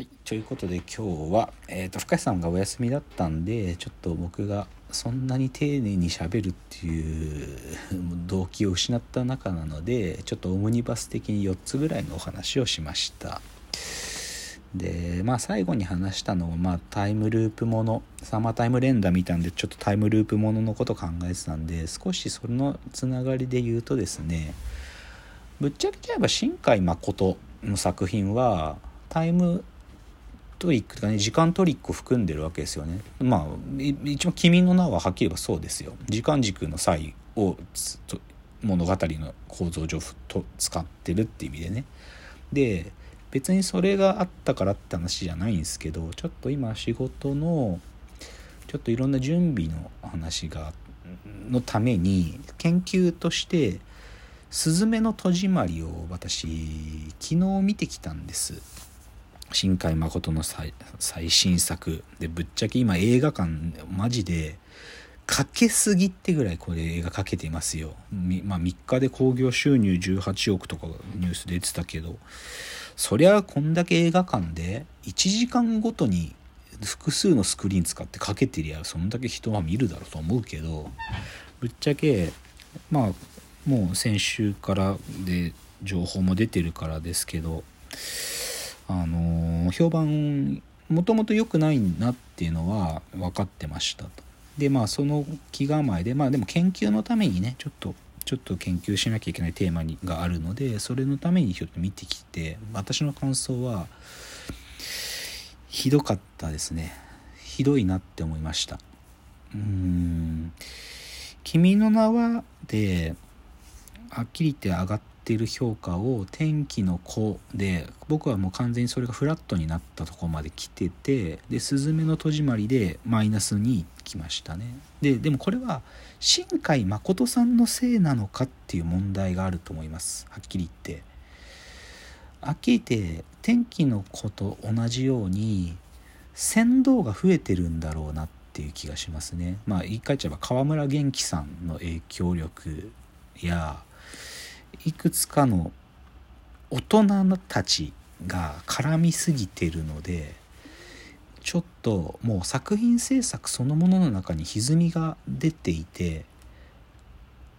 はい、ということで今日は、えーと、深谷さんがお休みだったんでちょっと僕がそんなに丁寧にしゃべるっていう動機を失った中なのでちょっとオムニバス的に4つぐらいのお話をしました。でまあ最後に話したのは、まあ、タイムループものサマータイム連打見たんでちょっとタイムループもののこと考えてたんで少しそのつながりで言うとですねぶっちゃけちゃえば新海誠の作品はタイムトリックとかね時間トリックを含んでるわけですよね。まあ一番「君の名は」はっきり言えばそうですよ。時間軸の際を物語の構造上と使ってるって意味でね。で別にそれがあったからって話じゃないんですけどちょっと今仕事のちょっといろんな準備の話がのために研究として「すずめの戸締まり」を私昨日見てきたんです。新海誠の最新作。でぶっちゃけ今映画館マジでかけすぎってぐらいこれ映画かけてますよ、まあ、3日で興行収入18億とかニュース出てたけど。そりゃこんだけ映画館で1時間ごとに複数のスクリーン使ってかけてりゃそんだけ人は見るだろうと思うけど。ぶっちゃけまあもう先週からで情報も出てるからですけど。あの評判もともと良くないなっていうのは分かってましたと。でまあその気構えでまあでも研究のためにねちょっとちょっと研究しなきゃいけないテーマにがあるのでそれのためにちょっと見てきて私の感想はひどかったですね。ひどいなって思いました。うーん「君の名は」ではっきり言って上がっっている評価を天気の子で僕はもう完全にそれがフラットになったとこまで来ててでスズメの戸締まりでマイナスに来ましたね。ででもこれは新海誠さんのせいなのかっていう問題があると思います。はっきり言って。はっきり言って天気の子と同じように船頭が増えてるんだろうなっていう気がしますね。まあ言い換えちゃえば川村元気さんの影響力やいくつかの大人たちが絡みすぎてるのでちょっともう作品制作そのものの中に歪みが出ていて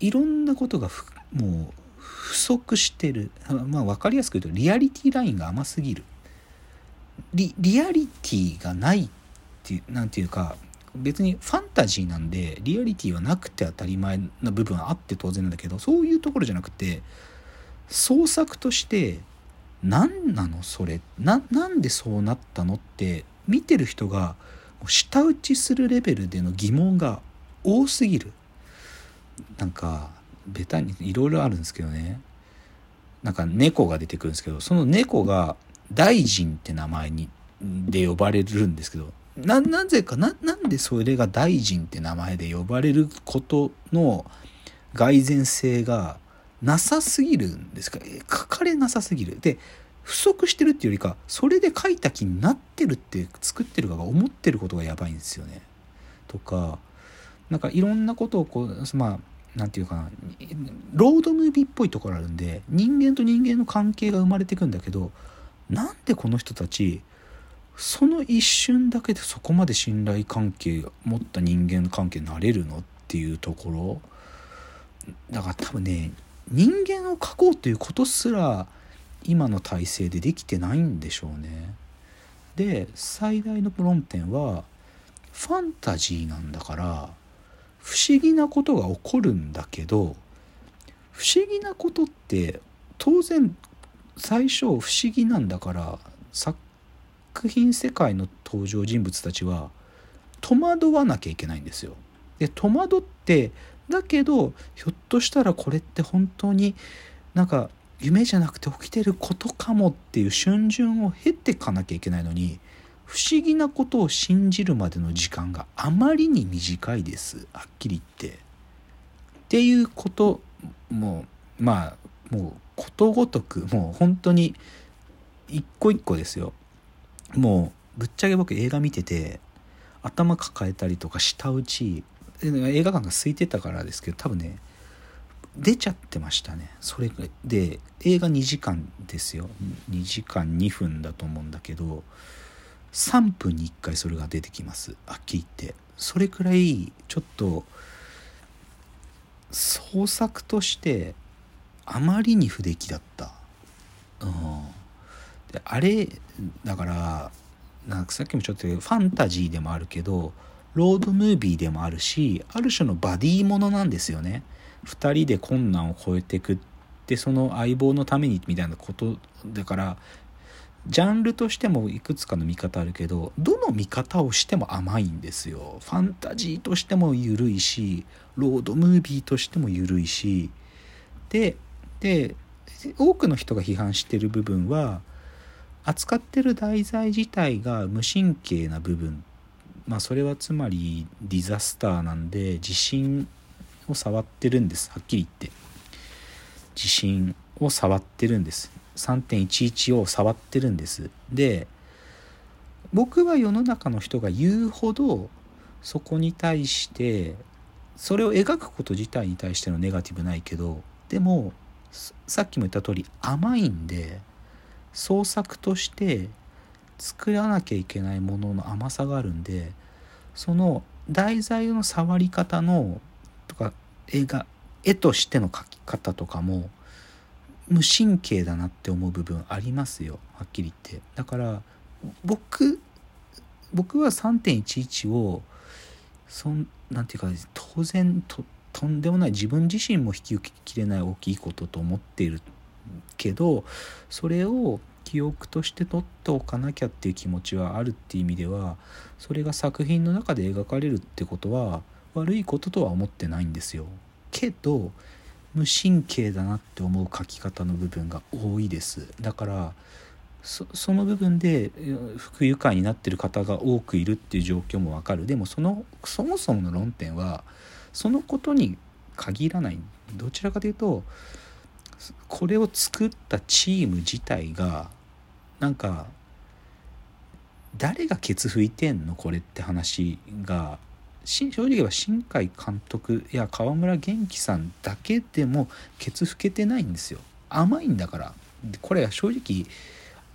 いろんなことがもう不足してる。まあ分かりやすく言うとリアリティラインが甘すぎる。リリアリティがないっていう何ていうか別にファンタジーなんでリアリティはなくて当たり前な部分はあって当然なんだけどそういうところじゃなくて創作として何なのそれ？ななんでそうなったのって見てる人が舌打ちするレベルでの疑問が多すぎる。なんかベタにいろいろあるんですけどね。なんか猫が出てくるんですけどその猫が大臣って名前にで呼ばれるんですけどな、なぜかな、なんでそれが大臣って名前で呼ばれることの蓋然性がなさすぎるんですか？書かれなさすぎる。で、不足してるっていうよりか、それで書いた気になってるって作ってるかが思ってることがやばいんですよね。とか、なんかいろんなことをこう、まあ、なんていうかな、ロードムービーっぽいところあるんで、人間と人間の関係が生まれてくんだけど、なんでこの人たち、その一瞬だけでそこまで信頼関係持った人間関係になれるのっていうところ？だから多分ね人間を描こうということすら今の体制でできてないんでしょうね。で最大の論点はファンタジーなんだから不思議なことが起こるんだけど不思議なことって当然最初不思議なんだから作作品世界の登場人物たちは戸惑わなきゃいけないんですよ。で戸惑ってだけどひょっとしたらこれって本当になんか夢じゃなくて起きてることかもっていう瞬順を経てかなきゃいけないのに不思議なことを信じるまでの時間があまりに短いですはっきり言って。っていうこともまあもうことごとくもう本当に一個一個ですよもうぶっちゃけ僕映画見てて頭抱えたりとか舌打ち映画館が空いてたからですけど多分ね出ちゃってましたね。それで映画2時間ですよ。2時間2分だと思うんだけど3分に1回それが出てきます。はっきり言って。それくらいちょっと創作としてあまりに不出来だった、うん、であれだからなんかさっきもちょっとファンタジーでもあるけどロードムービーでもあるしある種のバディものなんですよね。2人で困難を越えてくってその相棒のためにみたいなことだからジャンルとしてもいくつかの見方あるけどどの見方をしても甘いんですよ。ファンタジーとしても緩いしロードムービーとしても緩いし。でで多くの人が批判してる部分は扱ってる題材自体が無神経な部分。まあそれはつまりディザスターなんで地震を触ってるんです。はっきり言って。地震を触ってるんです。3.11を触ってるんです。で僕は世の中の人が言うほどそこに対してそれを描くこと自体に対してのネガティブないけどでもさっきも言った通り甘いんで創作として作らなきゃいけないものの甘さがあるんでその題材の触り方のとか映画絵としての描き方とかも無神経だなって思う部分ありますよ。はっきり言って。だから僕僕は3.11をそんなんていうか当然ととんでもない自分自身も引き受けきれない大きいことと思っているけどそれを記憶として取っておかなきゃっていう気持ちはあるっていう意味ではそれが作品の中で描かれるってことは悪いこととは思ってないんですよ。けど無神経だなって思う書き方の部分が多いです。だからその部分で不愉快になってる方が多くいるっていう状況もわかる。でもそのそもそもの論点はそのことに限らない。どちらかというとこれを作ったチーム自体がなんか誰がケツ拭いてんのこれって話が正直言えば新海監督や川村元気さんだけでもケツ拭けてないんですよ。甘いんだから。これは正直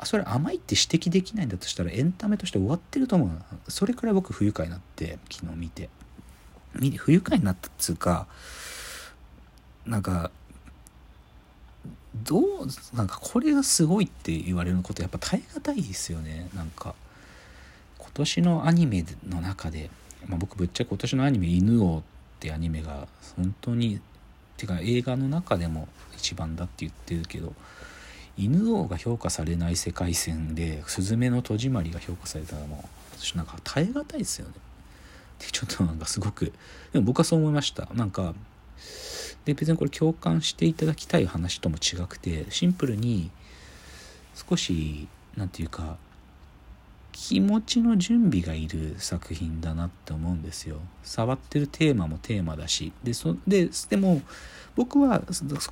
それ甘いって指摘できないんだとしたらエンタメとして終わってると思うそれくらい僕不愉快になって昨日見て。不愉快になったっつうかなんかどうなんかこれがすごいって言われることやっぱ耐え難いですよねなんか今年のアニメの中でまあ、僕ぶっちゃけ今年のアニメ「犬王」ってアニメが本当にてか映画の中でも一番だって言ってるけど犬王が評価されない世界線で「すずめの戸締まり」が評価されたらもう私なんか耐え難いですよね。でちょっとなんかすごくでも僕はそう思いましたなんかで別にこれ共感していただきたい話とも違くてシンプルに少し何て言うか気持ちの準備がいる作品だなって思うんですよ。触ってるテーマもテーマだし。で、そででも僕は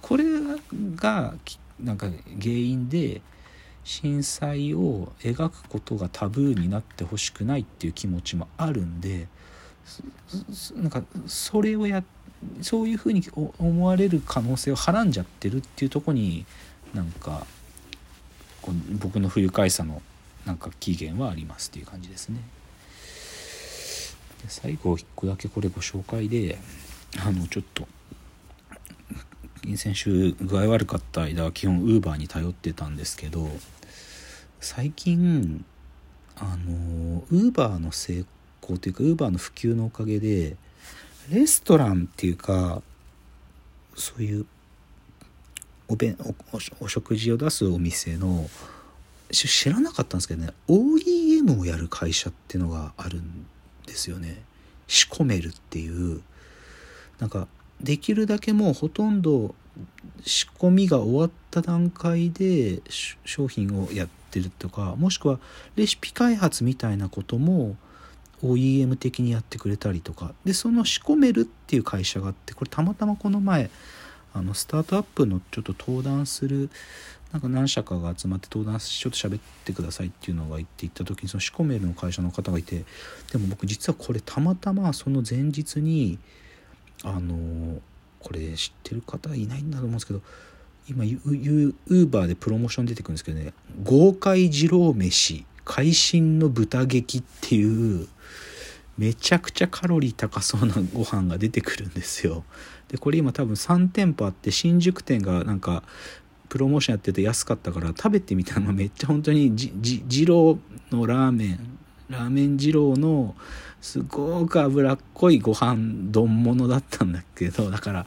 これがなんか原因で震災を描くことがタブーになってほしくないっていう気持ちもあるんでなんかそれをやってそういうふうに思われる可能性をはらんじゃってるっていうとこになんか僕の不愉快さのなんか期限はありますっていう感じですね。で最後1個だけこれご紹介であのちょっと先週具合悪かった間は基本ウーバーに頼ってたんですけど最近あのウーバーの成功というかウーバーの普及のおかげでレストランっていうかそういうおべお食事を出すお店の知らなかったんですけどね OEM をやる会社っていうのがあるんですよね。仕込めるっていうなんかできるだけもうほとんど仕込みが終わった段階で商品をやってるとかもしくはレシピ開発みたいなことも OEM 的にやってくれたりとか。でその仕込めるっていう会社があってこれたまたまこの前あのスタートアップのちょっと登壇するなんか何社かが集まって登壇しちょっと喋ってくださいっていうのが言って行った時にそのシコメルの会社の方がいてでも僕実はこれたまたまその前日にあのこれ知ってる方いないんだと思うんですけど今ウーバーでプロモーション出てくるんですけどね豪快二郎飯。会心の豚劇っていうめちゃくちゃカロリー高そうなご飯が出てくるんですよ。でこれ今多分3店舗あって新宿店がなんかプロモーションやってて安かったから食べてみたらめっちゃ本当にじじ二郎のラーメンラーメン二郎のすごく脂っこいご飯丼物だったんだけどだから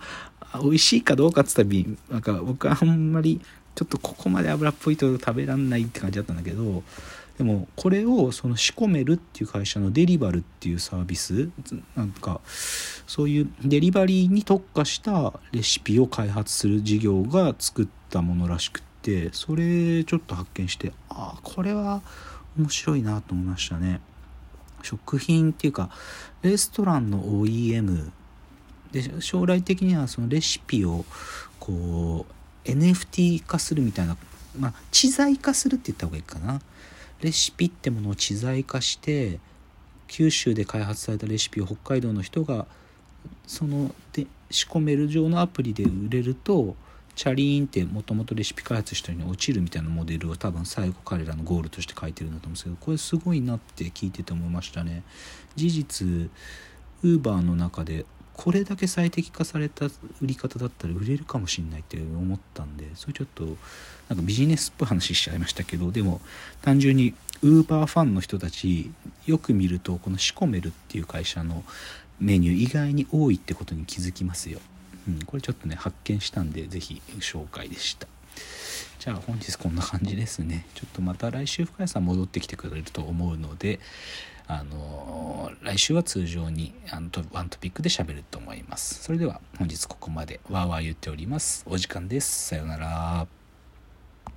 美味しいかどうかっつったらなんか僕はあんまりちょっとここまで脂っぽいと食べらんないって感じだったんだけどでもこれをその仕込めるっていう会社のデリバルっていうサービスなんかそういうデリバリーに特化したレシピを開発する事業が作ったものらしくってそれちょっと発見してああこれは面白いなと思いましたね。食品っていうかレストランの OEM で将来的にはそのレシピをこう NFT 化するみたいなまあ知財化するって言った方がいいかな。レシピってものを知財化して九州で開発されたレシピを北海道の人がそので仕込める上のアプリで売れるとチャリーンってもともとレシピ開発した人に落ちるみたいなモデルを多分最後彼らのゴールとして書いてるんだと思うんですけどこれすごいなって聞いてて思いましたね。事実ウーバーの中でこれだけ最適化された売り方だったら売れるかもしんないって思ったんでそれちょっとなんかビジネスっぽい話しちゃいましたけどでも単純にウーバーファンの人たちよく見るとこのシコメルっていう会社のメニュー意外に多いってことに気づきますよ。うん、これちょっとね発見したんで是非紹介でした。じゃあ本日こんな感じですね。ちょっとまた来週深谷さん戻ってきてくれると思うのであの来週は通常にあのワントピックで喋ると思います。それでは本日ここまで。わーわー言っております。お時間です。さようなら。